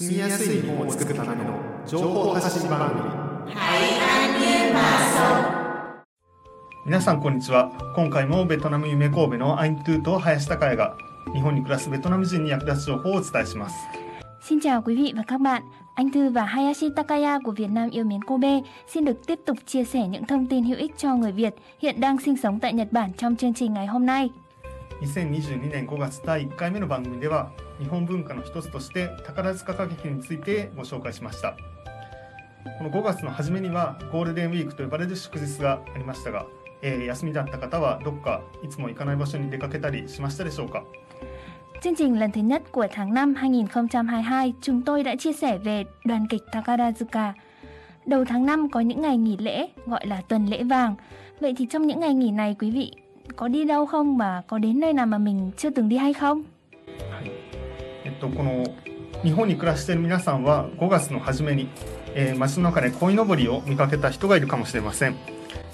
住みやすい日本を作るための情報発信番組皆さんこんにちは今回もベトナム夢神戸のアイントゥーと林孝也が日本に暮らすベトナム人に役立つ情報をお伝えします Xin chào quý vị và các bạn. Anh Thư và Hayashi Takaya của Việt Nam yêu mến Kobe xin được tiếp tục chia sẻ những thông tin hữu ích cho người Việt hiện đang sinh sống tại Nhật Bản trong chương trình ngày hôm nay. 2022年5月第1回目の番組では日本文化の一つとして宝塚歌劇についてご紹介しましたこの5月の初めにはゴールデンウィークと呼ばれる祝日がありましたが、えー休みだった方はどっかいつも行かない場所に出かけたりしましたでしょうか Chương trình lần thứ nhất của tháng 5 2022, chúng tôi đã chia sẻ về đoàn kịch Takarazuka. Đầu tháng 5 có những ngày nghỉ lễ, gọi là tuần lễ vàng. Vậy thì trong những ngày nghỉ này quý vị có đi đâu không và có đến nơi nào mà mình chưa từng đi hay không? えっと、この日本に暮らしている皆さんは5月の初めに、えー街の中で鯉のぼりを見かけた人がいるかもしれません、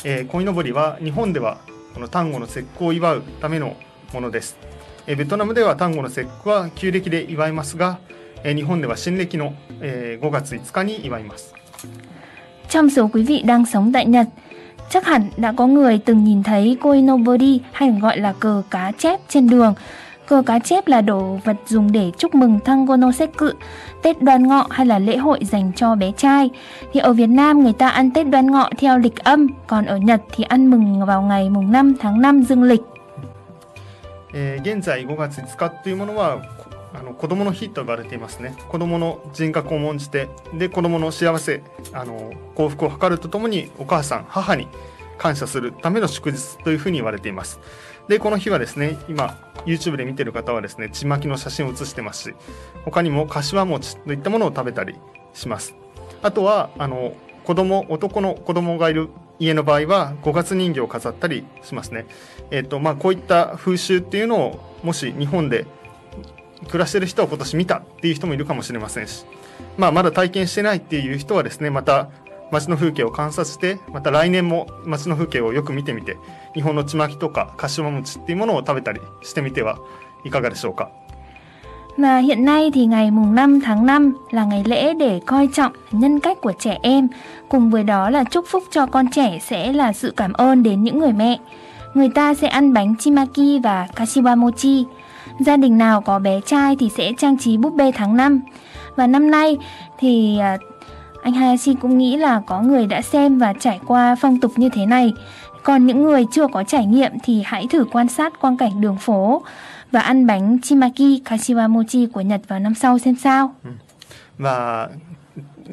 えー鯉のぼりは日本ではこの端午の節句を祝うためのものです、えーベトナムでは端午の節句は旧暦で祝いますが、えー日本では新暦の、えー5月5日に祝います。Trong số quý vị đang sống tại Nhật, chắc hẳn đã có người từng nhìn thấy koinobori hay còn gọi là cờ cá chép trên đường. Cờ cá chép là đồ vật dùng để chúc mừng Tangonoseku, Tết đoan ngọ hay là lễ hội dành cho bé trai. Thì ở Việt Nam người ta ăn Tết đoan ngọ theo lịch âm, còn ở Nhật thì ăn mừng vào ngày mùng 5 tháng 5 dương lịch. えー現在5月5日というものはこ あの子どもの日と呼ばれていますね。子どもの人格を重んじてで子どもの幸せあの幸福を図るとともにお母さん母に感謝するための祝日というふうに言われています。でこの日はですね今 YouTube で見てる方はですねちまきの写真を写してますし他にも柏餅といったものを食べたりします。あとはあの子供男の子供がいる家の場合は五月人形を飾ったりしますね。えっ、とまあこういった風習っていうのをもし日本で暮らしてる人は今年見たっていう人もいるかもしれませんし、まあまだ体験してないっていう人はですね、また街の風景を観察して、また来年も街の風景をよく見てみて、日本のちまきとか柏餅っていうものを食べたりしてみてはいかがでしょうか。Và hiện nay thì ngày mùng 5 tháng 5 là ngày lễ để coi trọng nhân cách của trẻ em, cùng với đó là chúc phúc cho con trẻ sẽ là sự cảm ơn đến những người mẹ. Người ta sẽ ăn bánh chimaki và kashiwamochi mochi. Gia đình nào có bé trai thì sẽ trang trí búp bê tháng 5. Và năm nay thì à, anh Hayashi cũng nghĩ là có người đã xem và trải qua phong tục như thế này. Còn những người chưa có trải nghiệm thì hãy thử quan sát quang cảnh đường phố và ăn bánh chimaki kashiwa mochi của Nhật vào năm sau xem sao. Và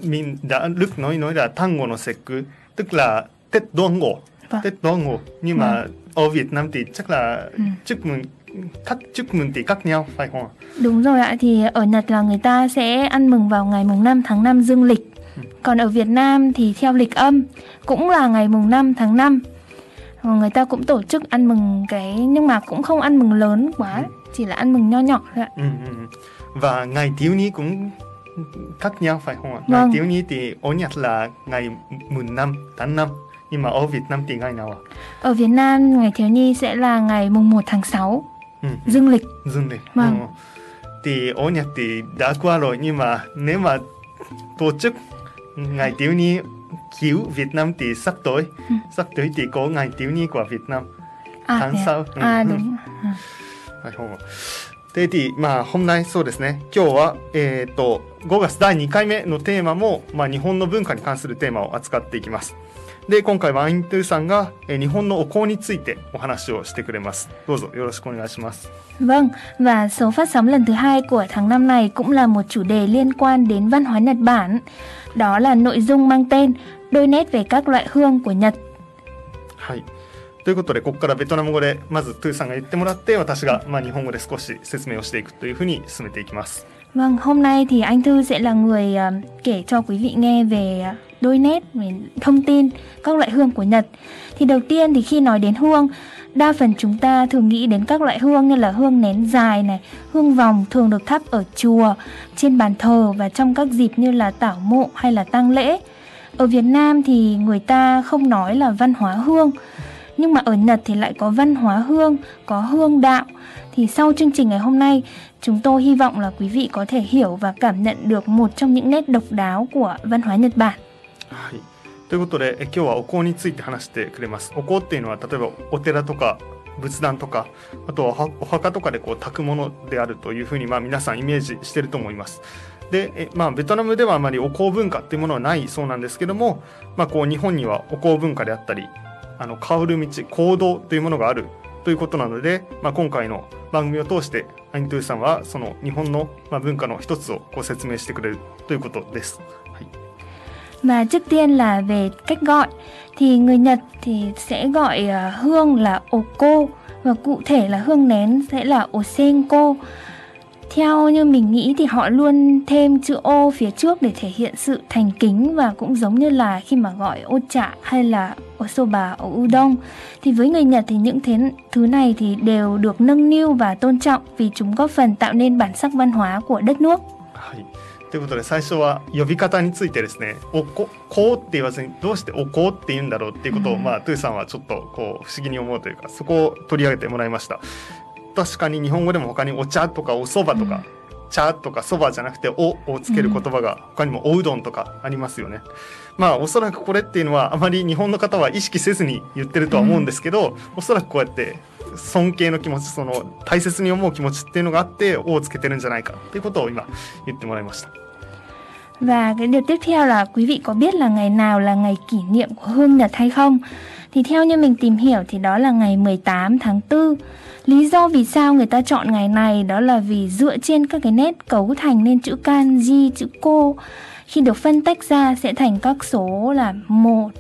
mình đã Đức nói nói là nó sẽ cứ tức là Tết đoan ngộ Vâng. Tết đoan ngộ nhưng mà ở Việt Nam thì chắc là Ừ. chúc mừng cách chúc mừng thì khác nhau phải không ạ? Đúng rồi ạ, thì ở Nhật là người ta sẽ ăn mừng vào ngày mùng 5 tháng 5 dương lịch. Còn ở Việt Nam thì theo lịch âm cũng là ngày mùng 5 tháng 5. Ờ, Người ta cũng tổ chức ăn mừng cái nhưng mà cũng không ăn mừng lớn quá, chỉ là ăn mừng nho nhỏ thôi ạ. Ừ, ừ, ừ. Và ngày thiếu nhi cũng khác nhau phải không ạ? Vâng. Ngày thiếu nhi thì ở Nhật là ngày mùng 5 tháng 5 nhưng mà ở Việt Nam thì ngày nào ạ? Ở Việt Nam ngày thiếu nhi sẽ là ngày mùng 1 tháng 6 Ừ, ừ. dương lịch. Dương lịch. Vâng. Ừ. Thì ở Nhật thì đã qua rồi nhưng mà nếu mà tổ chức ngày thiếu nhi kiểu Việt Nam thì sắp tới Ừ. sắp tới thì có ngày thiếu nhi của Việt Nam À, tháng thế ạ? sau. À Ừ. đúng. À. はい、ほうで、でまあ、本来そうですね、今日は、えっ、と、5月第2回目のテーマも、まあ、日本の文化に関するテーマを扱っていきます。 で、今回はアイントゥさんが、えー日本のお香についてお話をしてくれます。どうぞよろしくお願いします。 Vâng, và số phát sóng lần thứ hai của tháng năm này cũng là một chủ đề liên quan đến văn hóa Nhật Bản. Đó là nội dung mang tên Đôi nét về các loại hương của Nhật. はい。ということで、ここからベトナム語で、まずトゥーさんが言ってもらって、私が、まあ、日本語で少し説明をしていくというふうに進めていきます。 Vâng, hôm nay thì anh Thư sẽ là người ờ, kể cho quý vị nghe về ờ, đôi nét, về thông tin các loại hương của Nhật. Thì đầu tiên thì khi nói đến hương, đa phần chúng ta thường nghĩ đến các loại hương như là hương nén dài này, hương vòng thường được thắp ở chùa, trên bàn thờ và trong các dịp như là tảo mộ hay là tang lễ. Ở Việt Nam thì người ta không nói là văn hóa hương Nhưng mà ở Nhật thì lại có văn hóa hương, có hương đạo. Thì sau chương trình ngày hôm nay, chúng tôi hy vọng là quý vị có thể hiểu và cảm nhận được một trong những nét độc đáo của văn hóa Nhật Bản. はい、ということでえ今日はお香について話してくれます。お香っていうのは例えばお寺とか仏壇とかあとはお墓とかでこう炊くものであるというふうにまあ皆さんイメージしてると思います。でえまあ、ベトナムではあまりお香文化っていうものはないそうなんですけども、まあ、こう日本にはお香文化であったりあの香る道行動というものがあるということなので、まあ、今回の番組を通してアイントゥーさんはその日本の文化の一つをこう説明してくれるということです。Mà Và trước tiên là về cách gọi thì người Nhật thì sẽ gọi à, hương là oko và cụ thể là hương nén sẽ là osenko. Theo như mình nghĩ thì họ luôn thêm chữ ô phía trước để thể hiện sự thành kính và cũng giống như là khi mà gọi ô chạ hay là osoba ở udon thì với người Nhật thì những thế, thứ này thì đều được nâng niu và tôn trọng vì chúng góp phần tạo nên bản sắc văn hóa của đất nước. はい、ということで最初は呼び方についてですね「おここう」って言わずにどうして「おこう」って言うんだろうっていうことを、うん。まあトゥーさんはちょっとこう不思議に思うというかそこを取り上げてもらいました。確かに日本語でも他に「お茶」とか「おそば」とか「茶」とか「そば」じゃなくて「お」をつける言葉が他にも「おうどん」とかありますよね。まあおそらくこれっていうのはあまり日本の方は意識せずに言ってるとは思うんですけど、おそらくこうやって尊敬の気持ちその大切に思う気持ちっていうのがあって「お」をつけてるんじゃないかっていうことを今言ってもらいました。Và cái điều tiếp theo là quý vị có biết là ngày nào là ngày kỷ niệm của hương Nhật hay không? Thì theo như mình tìm hiểu thì đó là ngày 18 tháng 4. Lý do vì sao người ta chọn ngày này đó là vì dựa trên các cái nét cấu thành nên chữ kanji, chữ cô khi được phân tách ra sẽ thành các số là 1,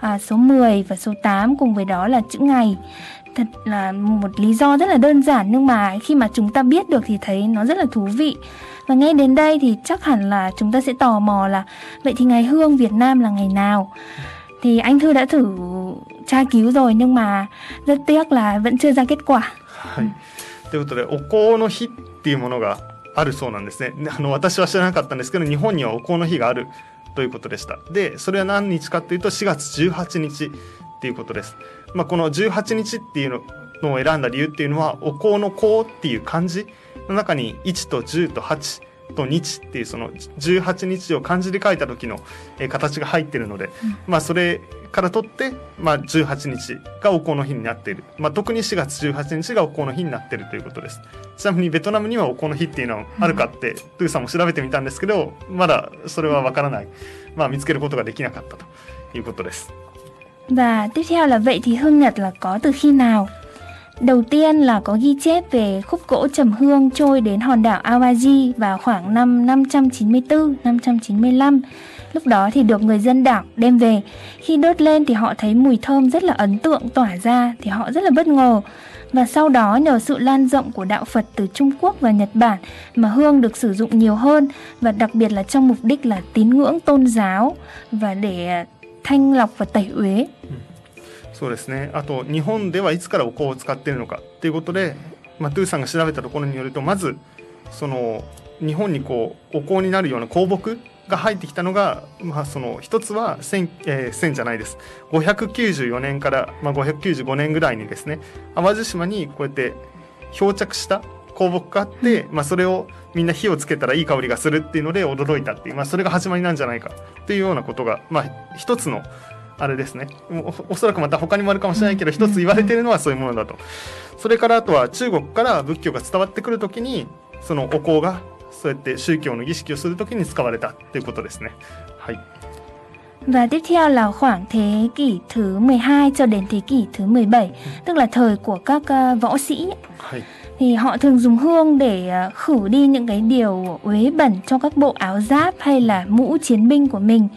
à, số 10 và số 8 cùng với đó là chữ ngày. Thật là một lý do rất là đơn giản nhưng mà khi mà chúng ta biết được thì thấy nó rất là thú vị. Và nghe đến đây thì chắc hẳn là chúng ta sẽ tò mò là vậy thì ngày hương Việt Nam là ngày nào? Thì anh Thư đã thử tra cứu rồi nhưng mà rất tiếc là vẫn chưa ra kết quả. はい、ということでお香の日っていうものがあるそうなんですねあの私は知らなかったんですけど日本にはお香の日があるということでしたでそれは何日かっていうと4月18日っていうことです、まあ、この18日っていうのを選んだ理由っていうのはお香の香っていう漢字 の中に1と10と8と日っていうその18日を漢字で書いた時のえー形が入ってるので、まあそれから取って、まあ、18日がお香の日になっている、まあ、特に4月18日がお香の日になっているということです。ちなみにベトナムにはお香の日っていうのはあるかって、トゥーさんも調べてみたんですけどまだそれはわからない、まあ、見つけることができなかったということです。Và tiếp theo là vậy thì hương Nhật là có từ khi nào? Đầu tiên là có ghi chép về khúc gỗ trầm hương trôi đến hòn đảo Awaji vào khoảng năm 594-595. Lúc đó thì được người dân đảo đem về. Khi đốt lên thì họ thấy mùi thơm rất là ấn tượng, tỏa ra thì họ rất là bất ngờ. Và sau đó nhờ sự lan rộng của đạo Phật từ Trung Quốc và Nhật Bản mà hương được sử dụng nhiều hơn và đặc biệt là trong mục đích là tín ngưỡng tôn giáo và để thanh lọc và tẩy uế. Ừ. そうですね。あと日本ではいつからお香を使っているのかっていうことで、まあ、トゥーさんが調べたところによるとまずその日本にこうお香になるような香木が入ってきたのが、まあ、その一つは1000、えー、1000じゃないです。594年から、まあ、595年ぐらいにですね淡路島にこうやって漂着した香木があって、まあ、それをみんな火をつけたらいい香りがするっていうので驚いたっていう、まあ、それが始まりなんじゃないかっていうようなことが、まあ、一つのあれですね。おおそらくまた他にもあるかもしれないけど一つ言われてるのはそういうものだと。それからあとは中国から仏教が伝わってくる時にそのお香がそうやって宗教の儀式をする時に使われたっていうことですね。はい。Và tiếp theo là khoảng thế kỷ thứ 12 cho đến thế kỷ thứ 17, tức là thời của các ờ, võ sĩ. はい Thì họ thường dùng hương để ờ, khử đi những cái điều uế bẩn cho các bộ áo giáp hay là mũ chiến binh của mình.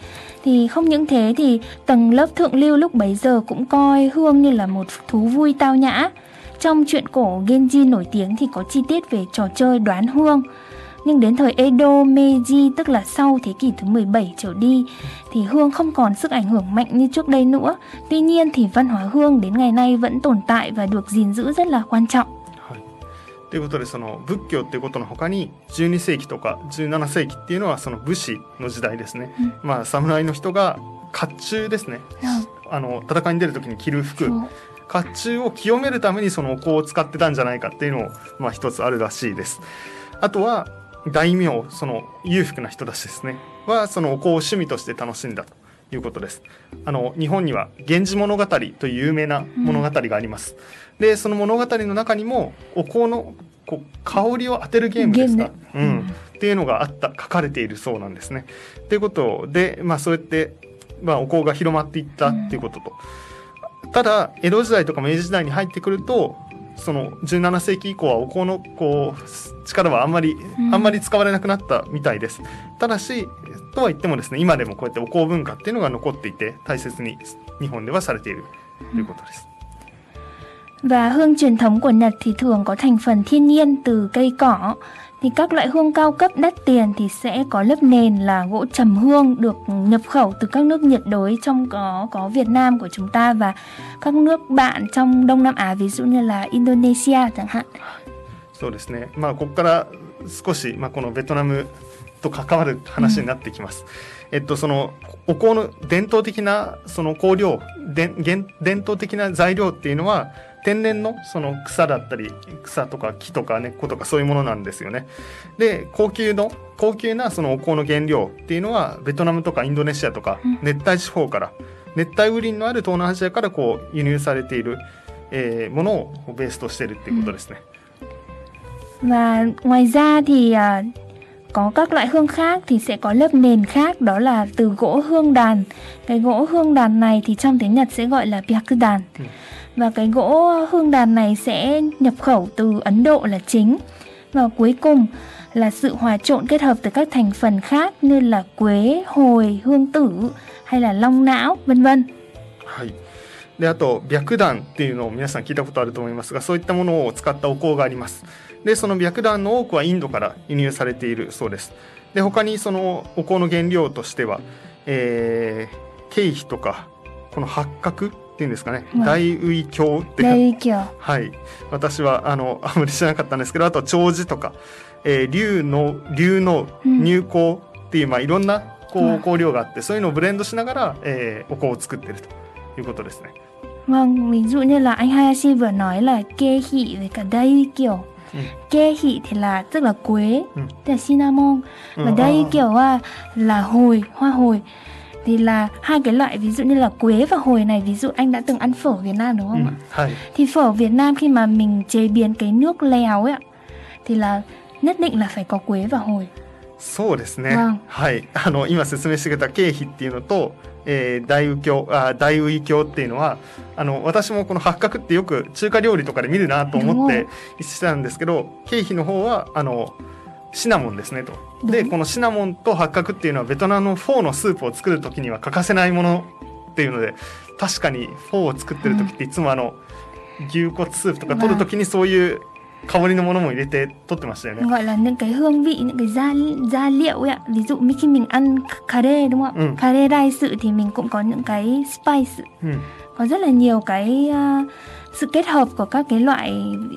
Thì không những thế thì tầng lớp thượng lưu lúc bấy giờ cũng coi hương như là một thú vui tao nhã. Trong truyện cổ Genji nổi tiếng thì có chi tiết về trò chơi đoán hương. Nhưng đến thời Edo, Meiji tức là sau thế kỷ thứ 17 trở đi thì hương không còn sức ảnh hưởng mạnh như trước đây nữa. Tuy nhiên thì văn hóa hương đến ngày nay vẫn tồn tại và được gìn giữ rất là quan trọng. はい、ということでその仏教っていうことの他に12世紀とか17世紀っていうのはその武士の時代ですね、まあ侍の人が甲冑ですね。あの戦いに出る時に着る服。甲冑を清めるためにそのお香を使ってたんじゃないかっていうのも、まあ、一つあるらしいです。あとは大名その裕福な人たちですね。はそのお香を趣味として楽しんだということです。あの日本には「源氏物語」という有名な物語があります。でその物語の中にもお香のこう香りを当てるゲームですか、うんっていうのがあった書かれているそうなんですね。ということで、まあ、そうやって、まあ、お香が広まっていったっていうことと、ただ江戸時代とか明治時代に入ってくるとその17世紀以降はお香のこう力はあんまり、うんあんまり使われなくなったみたいです。ただしとは言ってもですね今でもこうやってお香文化っていうのが残っていて大切に日本ではされているということです。Và hương truyền thống của Nhật thì thường có thành phần thiên nhiên từ cây cỏ. Thì các loại hương cao cấp đắt tiền thì sẽ có lớp nền là gỗ trầm hương được nhập khẩu từ các nước nhiệt đới trong có có Việt Nam của chúng ta và các nước bạn trong Đông Nam Á ví dụ như là Indonesia chẳng hạn. そうですね。まあここから少しまあこのベトナムと関わる話になってきます。えっとそのお香の伝統的なその香料、で伝伝統的な材料っていうのは 天然のその草だったり草とか木とか根っことかそういうものなんですよね。で高級の高級なそのお香の原料っていうのはベトナムとかインドネシアとかうん熱帯地方から、熱帯雨林のある東南アジアからこう輸入されている、えーものをベースとしているっていうことですね。Và ngoài ra thì có các loại hương khác thì sẽ có lớp nền khác đó là từ gỗ hương đàn. Cái gỗ hương đàn này thì trong tiếng Nhật sẽ gọi là. Và cái gỗ hương đàn này sẽ nhập khẩu từ Ấn Độ là chính. Và cuối cùng là sự hòa trộn kết hợp từ các thành phần khác như là quế, hồi, hương tử hay là long não, vân vân. はい。で、あと、白檀っていうのを皆さん聞いたことあると思いますが、そういったものを使ったお香があります。で、その白檀の多くはインドから輸入されているそうです。で、他にそのお香の原料としては、えー、経費とか、この八角 っていうんですかね、大宇教って大宇教はい。私はあのあまり知らなかったんですけどあと長寿とか、えー、龍の龍の入香っていう、まあいろんなこう香料があって、そういうのをブレンドしながら、えー、お香を作ってるということですね。まあ、ví dụ như là anh Hai Si vừa nói là kê hị với cả đai yu kiểu. Kê hị Thì là hai cái loại ví dụ như là quế và hồi này Ví dụ anh đã từng ăn phở Việt Nam đúng う không ん ạ? はい。 Thì phở Việt Nam khi mà mình chế biến cái nước lèo ấy ạ Thì là nhất định là phải có quế và hồi そうですね。うんはい。あの、今説明してくれた経費っていうのと、えー、大右京、あ、大右京っていうのは、あの、私もこの八角ってよく中華料理とかで見るなと思ってしてたんですけど、経費の方は、あの、 シナモンですねと。でこのシナモンと八角っていうのはベトナムのフォーのスープを作る時には欠かせないものっていうので確かにフォーを作ってる時っていつもあの牛骨スープとか取る時にそういう香りのものも入れて取ってましたよね。カレーライスススパイパ、うん、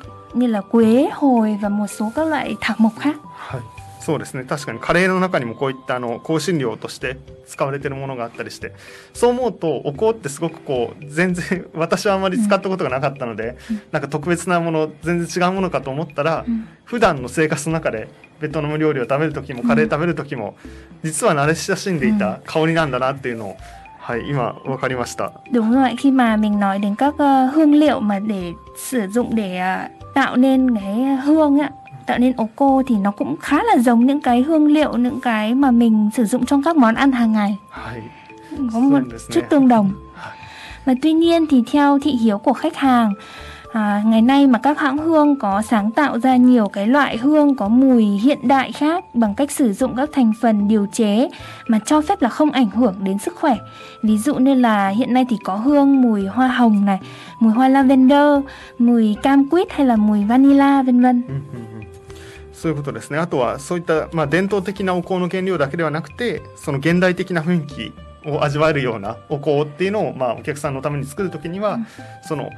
rất như là quế hồi và một số các loại thảo mộc khác. はい、そうですね。確かにカレーの中にもこういったあの香辛料として使われてるものがあったりして。そう思うとお香ってすごくこう全然 私はあまり使ったことがなかったので、うん。なんか特別なもの全然違うものかと思ったら、うん。普段の生活の中でベトナム料理を食べる時もカレー食べる時も、実は慣れ親しんでいた香りなんだなっていうのを、はい、今分かりました。đúng rồi khi mà mình nói đến các ờ, hương liệu mà để sử dụng để ờ, tạo nên cái hương ạ tạo nên ố cô thì nó cũng khá là giống những cái hương liệu những cái mà mình sử dụng trong các món ăn hàng ngày. Có một chút tương đồng. Và tuy nhiên thì theo thị hiếu của khách hàng à, ngày nay mà các hãng hương có sáng tạo ra nhiều cái loại hương có mùi hiện đại khác bằng cách sử dụng các thành phần điều chế mà cho phép là không ảnh hưởng đến sức khỏe. Ví dụ như là hiện nay thì có hương mùi hoa hồng này, mùi hoa lavender, mùi cam quýt hay là mùi vanilla vân vân. うんうんうんそういうことですね。あとはそういった、まあ、伝統的なお香の原料だけではなくてその現代的な雰囲気を味わえるようなお香っていうのを、まあ、お客さんのために作る時には、うんその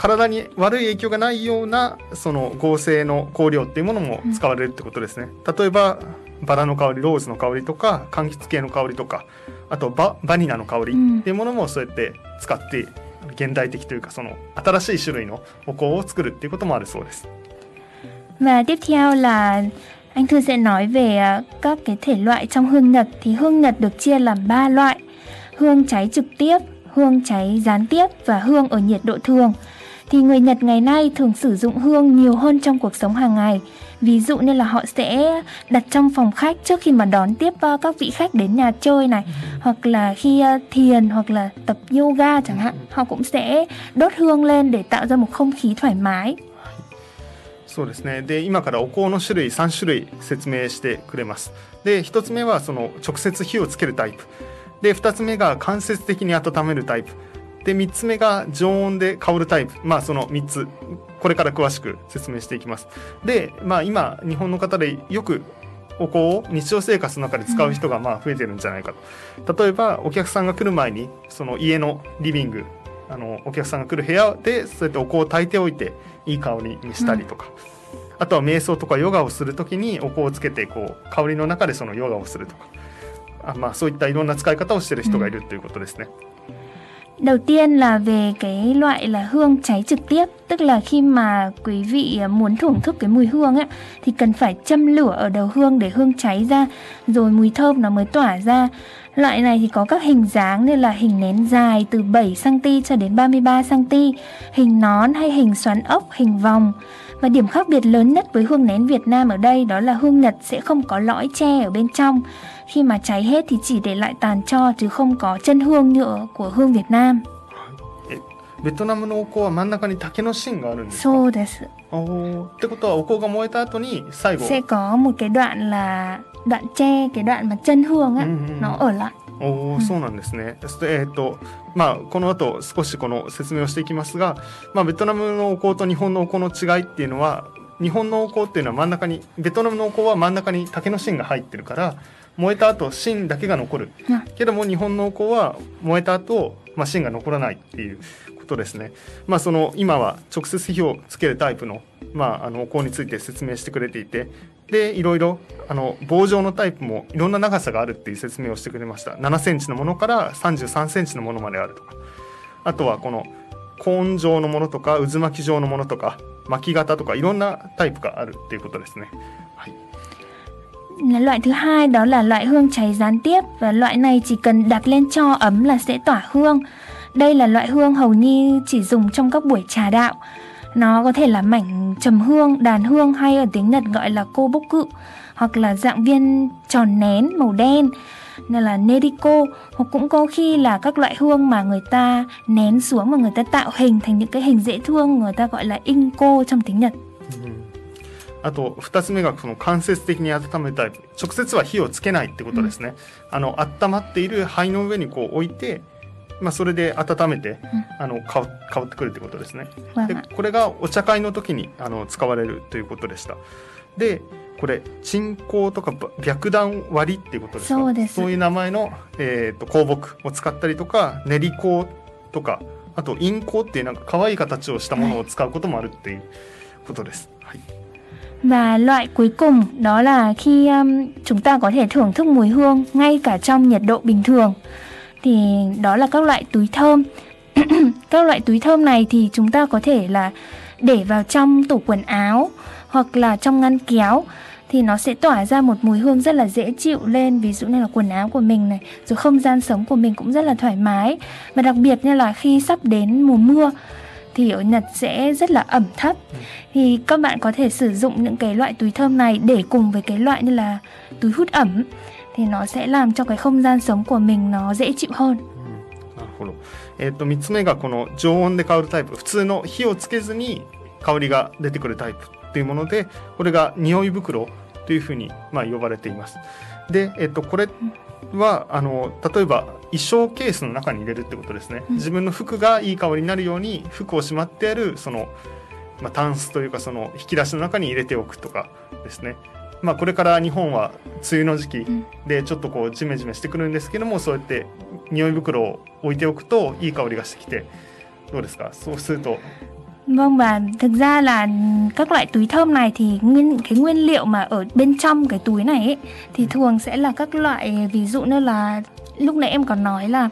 体に悪い影響がないようなその合成の香料っていうものも使われるってことですね。例えばバラの香りローズの香りとか柑橘系の香りとかあとババニラの香りっていうものもそうやって使って現代的というかその新しい種類のお香を作るっていうこともあるそうです。Và tiếp theo là anh Thư sẽ nói về các cái thể loại trong hương Nhật thì hương Nhật được chia làm 3 loại. Hương cháy trực tiếp, hương cháy gián tiếp và hương ở nhiệt độ thường. Thì người Nhật ngày nay thường sử dụng hương nhiều hơn trong cuộc sống hàng ngày. Ví dụ như là họ sẽ đặt trong phòng khách trước khi mà đón tiếp uh, các vị khách đến nhà chơi này hoặc là khi uh, thiền hoặc là tập yoga chẳng hạn họ cũng sẽ đốt hương lên để tạo ra một không khí thoải mái そうですねで今からお香の種類3種類説明してくれますで1つ目はその直接火をつけるタイプで2つ目が間接的に温めるタイプ で3つ目が常温で香るタイプ。まあその3つ。これから詳しく説明していきます。でまあ今日本の方でよくお香を日常生活の中で使う人がまあ増えてるんじゃないかと。例えばお客さんが来る前にその家のリビングあのお客さんが来る部屋でそうやってお香を炊いておいていい香りにしたりとか、うん、あとは瞑想とかヨガをする時にお香をつけてこう香りの中でそのヨガをするとか。あまあそういったいろんな使い方をしてる人がいるということですね。うん Đầu tiên là về cái loại là hương cháy trực tiếp, tức là khi mà quý vị à, muốn thưởng thức cái mùi hương ấy thì cần phải châm lửa ở đầu hương để hương cháy ra rồi mùi thơm nó mới tỏa ra. Loại này thì có các hình dáng như là hình nén dài từ 7 cm cho đến 33 cm, hình nón hay hình xoắn ốc, hình vòng. Và điểm khác biệt lớn nhất với hương nén Việt Nam ở đây đó là hương Nhật sẽ không có lõi tre ở bên trong khi mà cháy hết thì chỉ để lại tàn cho chứ không có chân hương nhựa của hương Việt Nam. ベトナムのお香は真ん中に竹の芯があるんですかそうです。おってことはお香が燃えた後に最後 sẽ có một cái đoạn là đoạn tre cái đoạn mà chân hương á、うんうん、nó ở lại おお、そうなんですね。えっ、とまあこの後少しこの説明をしていきますが、まあベトナムのお香と日本のお香の違いっていうのは、日本のお香っていうのは真ん中にベトナムのお香は真ん中に竹の芯が入ってるから。 燃えた後芯だけが残る、けども日本のお香は燃えた後、まあ芯が残らないっていうことですね。まあその今は直接火をつけるタイプのまああのお香について説明してくれていて、でいろいろあの棒状のタイプもいろんな長さがあるっていう説明をしてくれました。7センチのものから33センチのものまであるとか、あとはこのコーン状のものとか渦巻き状のものとか巻き型とかいろんなタイプがあるっていうことですね。Loại thứ hai đó là loại hương cháy gián tiếp và loại này chỉ cần đặt lên cho ấm là sẽ tỏa hương. Đây là loại hương hầu như chỉ dùng trong các buổi trà đạo. Nó có thể là mảnh trầm hương, đàn hương hay ở tiếng Nhật gọi là cô bốc cự hoặc là dạng viên tròn nén màu đen nên là neriko hoặc cũng có khi là các loại hương mà người ta nén xuống và người ta tạo hình thành những cái hình dễ thương người ta gọi là inko trong tiếng Nhật. Ừ. あと2つ目がその間接的に温めるタイプ直接は火をつけないってことですね、うん、あの温まっている灰の上にこう置いて、まあ、それで温めて、うん、あの香香ってくるってことですね、でこれがお茶会の時にあの使われるということでした。でこれ鎮香とか白檀割りっていうことですか？そうです。そういう名前の、えーと、香木を使ったりとか練り香とかあと印香っていうなんか可愛い形をしたものを使うこともあるっていうことです。はい Và loại cuối cùng đó là khi um, chúng ta có thể thưởng thức mùi hương ngay cả trong nhiệt độ bình thường. Thì đó là các loại túi thơm. các loại túi thơm này thì chúng ta có thể là để vào trong tủ quần áo hoặc là trong ngăn kéo. Thì nó sẽ tỏa ra một mùi hương rất là dễ chịu lên. Ví dụ như là quần áo của mình này rồi không gian sống của mình cũng rất là thoải mái. Và đặc biệt như là khi sắp đến mùa mưa thì ở Nhật sẽ rất là ẩm thấp ừ. thì các bạn có thể sử dụng những cái loại túi thơm này để cùng với cái loại như là túi hút ẩm thì nó sẽ làm cho cái không gian sống của mình nó dễ chịu hơn. なるほど。えっ、ー、と3つ目がこの常温で香るタイプ普通の火をつけずに香りが出てくるタイプっていうものでこれが匂い袋というふうにまあ呼ばれています。で、えっ、ー、とこれ はあの例えば衣装ケースの中に入れるってことですね、うん、自分の服がいい香りになるように服をしまってあるその、まあ、タンスというかその引き出しの中に入れておくとかですね。まあ、これから日本は梅雨の時期でちょっとこうジメジメしてくるんですけどもそうやって匂い袋を置いておくといい香りがしてきてどうですか？そうすると Vâng và thực ra là các loại túi thơm này thì nguyên cái nguyên liệu mà ở bên trong cái túi này ấy, thì thường sẽ là các loại ví dụ như là lúc nãy em còn nói là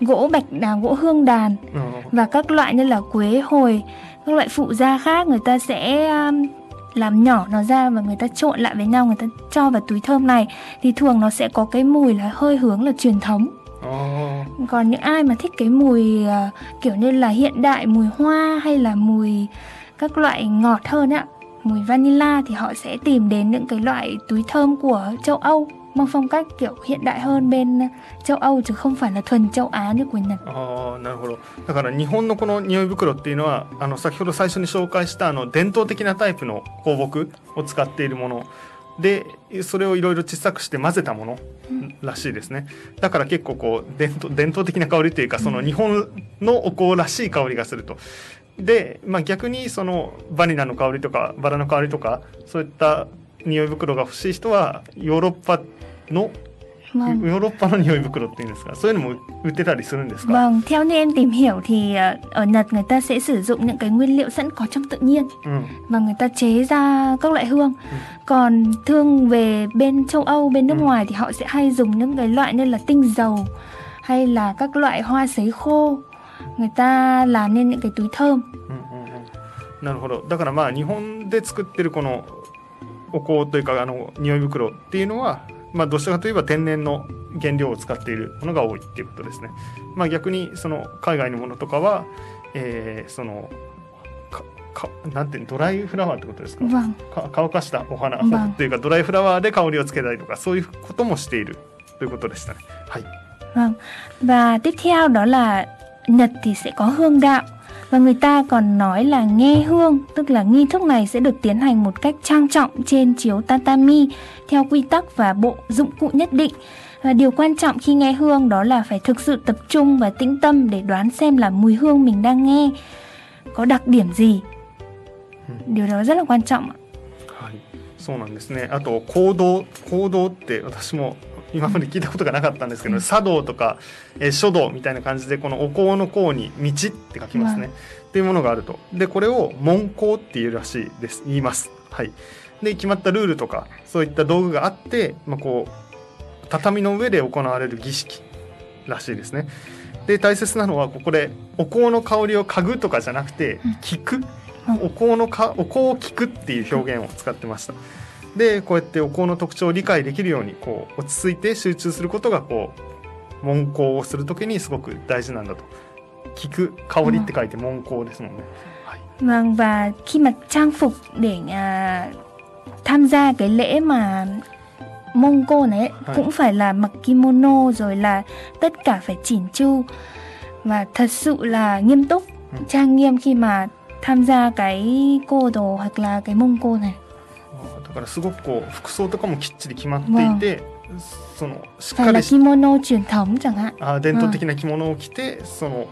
gỗ bạch đàn, gỗ hương đàn Ờ, và các loại như là quế hồi, các loại phụ gia khác người ta sẽ um, làm nhỏ nó ra và người ta trộn lại với nhau người ta cho vào túi thơm này. Thì thường nó sẽ có cái mùi là hơi hướng là truyền thống ờ, còn những ai mà thích cái mùi ờ, kiểu như là hiện đại mùi hoa hay là mùi các loại ngọt hơn ạ mùi vanilla thì họ sẽ tìm đến những cái loại túi thơm của châu Âu mang phong cách kiểu hiện đại hơn bên châu Âu chứ không phải là thuần châu Á như của Nhật. ああなるほどだから日本のこの匂い袋っていうのはあの先ほど最初に紹介したあの伝統的なタイプの香木を使っているもの でそれをいろいろ小さくして混ぜたものらしいですね。だから結構こう伝統伝統的な香りというかその日本のお香らしい香りがすると。で、まあ、逆にそのバニラの香りとかバラの香りとかそういった匂い袋が欲しい人はヨーロッパの Vâng. ヨーロッパの匂い袋っていうんですかそういうのも売ってたりするんですか Vâng, theo như em tìm hiểu thì ờ, ở Nhật người ta sẽ sử dụng những cái nguyên liệu sẵn có trong tự nhiên うん、 và người ta chế ra các loại hương. Còn thương về bên châu Âu, bên nước Ừ. ngoài thì họ sẽ hay dùng những cái loại như là tinh dầu hay là các loại hoa sấy khô. Người ta làm nên những cái túi thơm. うんうんうんなるほどだからまあ日本で作ってるこのお香というかあの匂い袋っていうのは、 まあ、どちらかといえば天然の原料を使っているものが多いっていうことですね。まあ、逆にその海外のものとかは、えーそのかかなんていうのドライフラワーってことですか？か乾かしたお花まあっていうかドライフラワーで香りをつけたりとかそういうこともしているということでしたね。はい、Vâng. Và tiếp theo đó là Nhật thì sẽ có hương đạo và người ta còn nói là nghe hương, tức là nghi thức này sẽ được tiến hành một cách trang trọng trên chiếu tatami theo quy tắc và bộ dụng cụ nhất định. Và điều quan trọng khi nghe hương đó là phải thực sự tập trung và tĩnh tâm để đoán xem là mùi hương mình đang nghe có đặc điểm gì. Điều đó rất là quan trọng. ạ. はい、そうなんですね。あと行動行動って私も 今まで聞いたことがなかったんですけど、うん茶道とか、えー書道みたいな感じでこのお香の香に道って書きますね。うんっていうものがあると。でこれを門香っていうらしいです。言います。はい。で決まったルールとかそういった道具があって、まあこう畳の上で行われる儀式らしいですね。で大切なのはここでお香の香りを嗅ぐとかじゃなくてうん聞く、うんお香のかお香を聞くっていう表現を使ってました。でこうやってお香の特徴を理解できるようにこう落ち着いて集中することがこう門香をする時にすごく大事なんだと。聞く香りって書いて門香ですもんね。はい。 Vâng và khi mà trang phục để à, tham gia cái lễ mà Mông Cô này ấy,はい cũng phải là mặc kimono rồi là tất cả phải chỉn chu và thật sự là nghiêm túc, Ừ. trang nghiêm khi mà tham gia cái cô đồ hoặc là cái Mông Cô này. すごくこう服装とかもきっちり決まっていて、そのしっかりあ伝統的な着物を着て、うん、その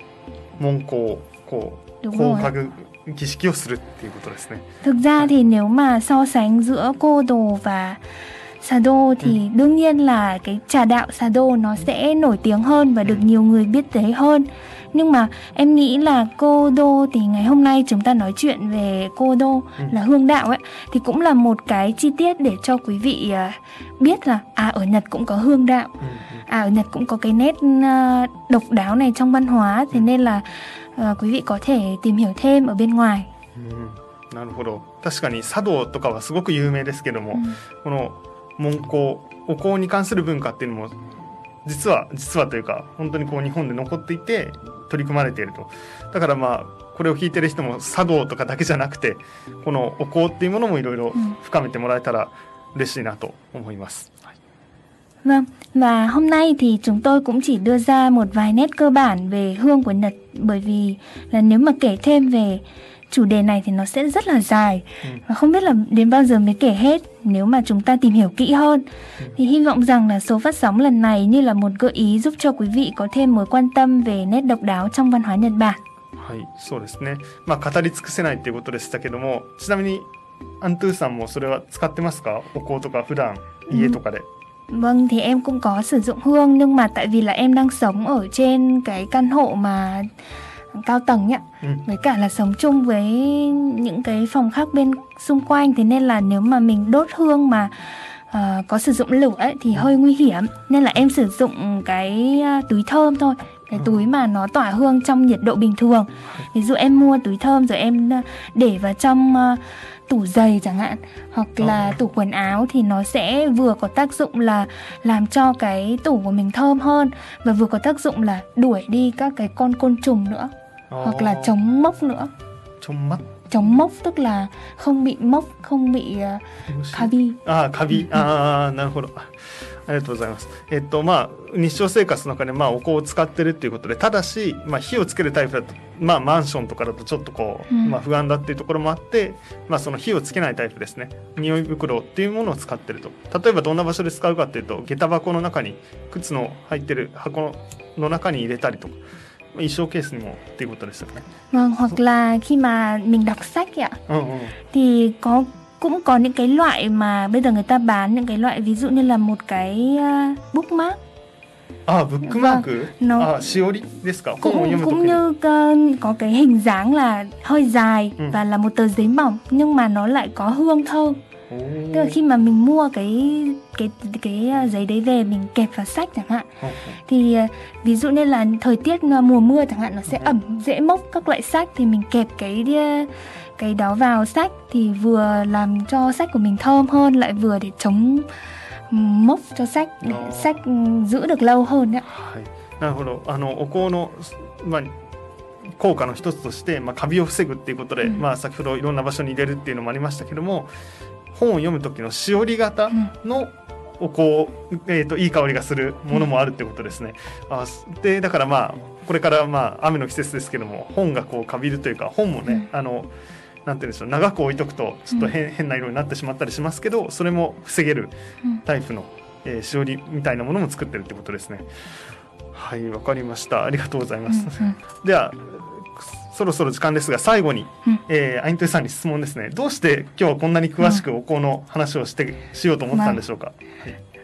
門戸をこう放課後儀式をするっていうことですね。うん Sado thì đương nhiên là cái trà đạo Sado nó sẽ nổi tiếng hơn và được Ừ. nhiều người biết tới hơn. Nhưng mà em nghĩ là cô đô thì ngày hôm nay chúng ta nói chuyện về cô đô Ừ. là hương đạo ấy thì cũng là một cái chi tiết để cho quý vị à, biết là à ở Nhật cũng có hương đạo, うんうん à ở Nhật cũng có cái nét à, độc đáo này trong văn hóa thế nên là à, quý vị có thể tìm hiểu thêm ở bên ngoài. うんなるほど確かに茶道とかはすごく有名ですけども、 Ừ. この 門香お香に関する文化っていうのも実は実はというか本当にこう日本で残っていて取り組まれていると。だからまあこれを聞いてる人も茶道とかだけじゃなくてこのお香っていうものもいろいろうん。深めてもらえたら嬉しいなと思います。はい。Vâng, và hôm nay thì chúng tôi cũng chỉ đưa ra một vài nét cơ bản về hương của Nhật bởi vì là nếu mà kể thêm về chủ đề này thì nó sẽ rất là dài Ừ. và không biết là đến bao giờ mới kể hết nếu mà chúng ta tìm hiểu kỹ hơn. Thì hy vọng rằng là số phát sóng lần này như là một gợi ý giúp cho quý vị có thêm mối quan tâm về nét độc đáo trong văn hóa Nhật Bản. はい、そうですね。まあ語り尽くせないっていうことでしたけども、ちなみにアントゥーさんもそれは使ってますか？お香とか普段家とかで。 Vâng thì em cũng có sử dụng hương nhưng mà tại vì là em đang sống ở trên cái căn hộ mà cao tầng nhá Ừ. với cả là sống chung với những cái phòng khác bên xung quanh thế nên là nếu mà mình đốt hương mà ờ, có sử dụng lửa ấy, thì hơi nguy hiểm nên là em sử dụng cái à, túi thơm thôi cái Ừ. túi mà nó tỏa hương trong nhiệt độ bình thường ví dụ em mua túi thơm rồi em à, để vào trong à, tủ giày chẳng hạn hoặc là Ờ. tủ quần áo thì nó sẽ vừa có tác dụng là làm cho cái tủ của mình thơm hơn và vừa có tác dụng là đuổi đi các cái con côn trùng nữa hoặc là chống mốc nữa chống mắt chống mốc tức là không bị mốc không bị uh, 虫カビああ、カビ。ああ、なるほど。ありがとうございます。えっと、まあ、日常生活の中で、まあ、お香を使ってるっていうことで、ただし、まあ、火をつけるタイプだと、まあ、マンションとかだとちょっとこう、うんまあ、不安だっていうところもあって、まあ、その火をつけないタイプですね。匂い袋っていうものを使ってると。例えば、どんな場所で使うかっていうと、下駄箱の中に、靴の入ってる箱の中に入れたりとか、まあ衣装ケースにもっていうことですよね。 vâng hoặc là khi mà mình đọc sách ạ うんうん。 thì có cũng có những cái loại mà bây giờ người ta bán những cái loại ví dụ như là một cái uh, bookmark ああ、ブックマーク、 nó ああ、しおりですか本を cũng 読むとき cũng に。 như uh, có cái hình dáng là hơi dài Ừ. và là một tờ giấy mỏng nhưng mà nó lại có hương thơm お tức là ー khi mà mình mua cái cái cái uh, giấy đấy về mình kẹp vào sách chẳng hạn ほうほう thì uh, ví dụ như là thời tiết uh, mùa mưa chẳng hạn nó sẽ Ừ. ẩm dễ mốc các loại sách thì mình kẹp cái uh, cái đó vào sách thì vừa làm cho sách của mình thơm hơn lại vừa để chống ừm, mốc cho sách để Ồ. sách ừm, giữ được lâu hơn đấy. はい、なるほどあのお香の、まあ、効果の一つとして、まあ、カビを防ぐっていうことで、うんまあ、先ほどいろんな場所に入れるっていうのもありましたけども 本を読む時のしおり型のお香、えー、といい香りがするものもあるってことですね。あでだからまあこれからまあ雨の季節ですけども本がこうかびるというか本もね、あのなんて言うんでしょう長く置いとくとちょっと変,、変な色になってしまったりしますけどそれも防げるうんタイプの、えーしおりみたいなものも作ってるってことですね。はいわかりましたありがとうございます。Ừ, ừ. ではそろそろ時間ですが最後に、うんえーアイントゥさんに質問ですねどうして今日はこんなに詳しくお香の話をして、しようと思ったんでしょうか、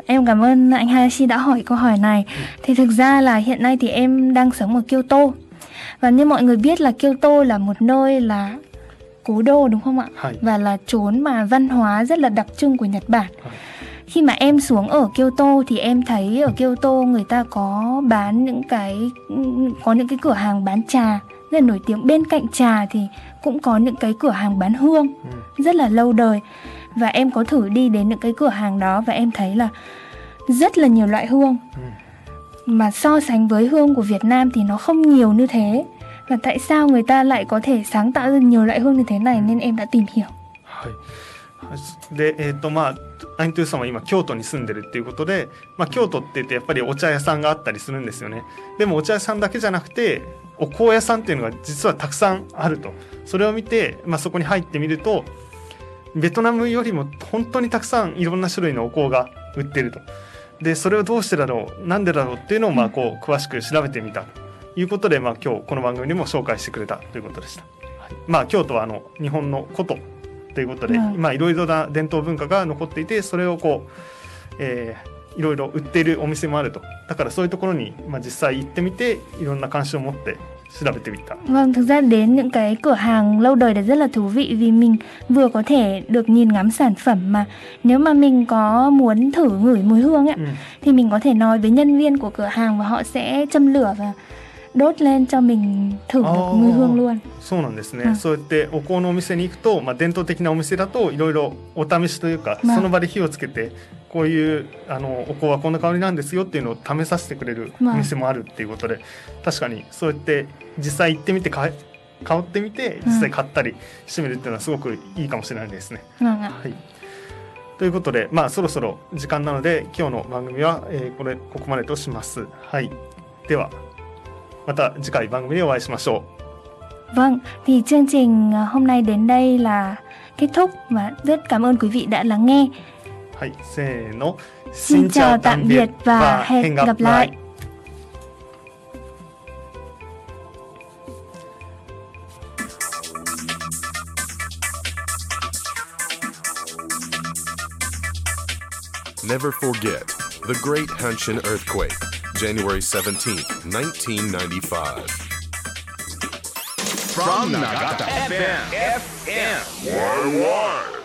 Em cảm ơn anh Hayashi đã hỏi câu hỏi này. Thì thực ra là hiện nay thì em đang sống ở Kyoto. Và như mọi người biết là Kyoto là một nơi là cố đô đúng không ạ? はい、 Và là chốn mà văn hóa rất là đặc trưng của Nhật Bản. Vâng. Khi mà em xuống ở Kyoto thì em thấy ở Kyoto người ta có bán những cái có những cái cửa hàng bán trà rất nổi tiếng. Bên cạnh trà thì cũng có những cái cửa hàng bán hương. Ừ. Rất là lâu đời. Và em có thử đi đến những cái cửa hàng đó và em thấy là rất là nhiều loại hương. Ừ. Mà so sánh với hương của Việt Nam thì nó không nhiều như thế. Và tại sao người ta lại có thể sáng tạo ra nhiều loại hương như thế này ừ. nên em đã tìm hiểu. でえっ、とまあアイントゥーさんは今京都に住んでるっていうことで、まあ、京都って言ってやっぱりお茶屋さんがあったりするんですよね。でもお茶屋さんだけじゃなくてお香屋さんっていうのが実はたくさんあると。それを見て、まあ、そこに入ってみるとベトナムよりも本当にたくさんいろんな種類のお香が売ってると。でそれをどうしてだろうなんでだろうっていうのをまあこう詳しく調べてみたということで、まあ、今日この番組にも紹介してくれたということでした、はいまあ、京都はあの日本の古都ということで、はいまあいろいろな伝統文化が残っていてそれをこう、えーいろいろ売っているお店もあるとだからそういうところに、まあ、実際行ってみていろんな関心を持って調べてみた Vâng, thực ra đến những cái cửa hàng lâu đời là rất là thú vị vì mình vừa có thể được nhìn ngắm sản phẩm mà nếu mà mình có muốn thử ngửi mùi hương ấy, うん thì mình có thể nói với nhân viên của cửa hàng và họ sẽ châm lửa và đốt lên cho mình thử được Ồ. mùi hương luôn. そうなんですね、うんそうやってお香のお店に行くと、まあ、伝統的なお店だといろいろお試しというか、まあその場で火をつけてこういうあのお香はこんな香りなんですよっていうのを試させてくれるおまあ店もあるっていうことで、確かにそうやって実際行ってみてか香ってみて実際買ったりしてみるっていうのはすごくいいかもしれないですね。Vâng ạ. はいということで、まあ、そろそろ時間なので今日の番組は、えーこれここまでとします。はい、ではまた次回番組でお会いしましょう。 Vâng, thì chương trình à, hôm nay đến đây là kết thúc và rất cảm ơn quý vị đã lắng nghe. はい、せーの。 Xin chào tạm biệt và hẹn gặp lại. Never forget the Great Hanshin Earthquake, January 17, 1995. from Nagata FM. FM. Why, why?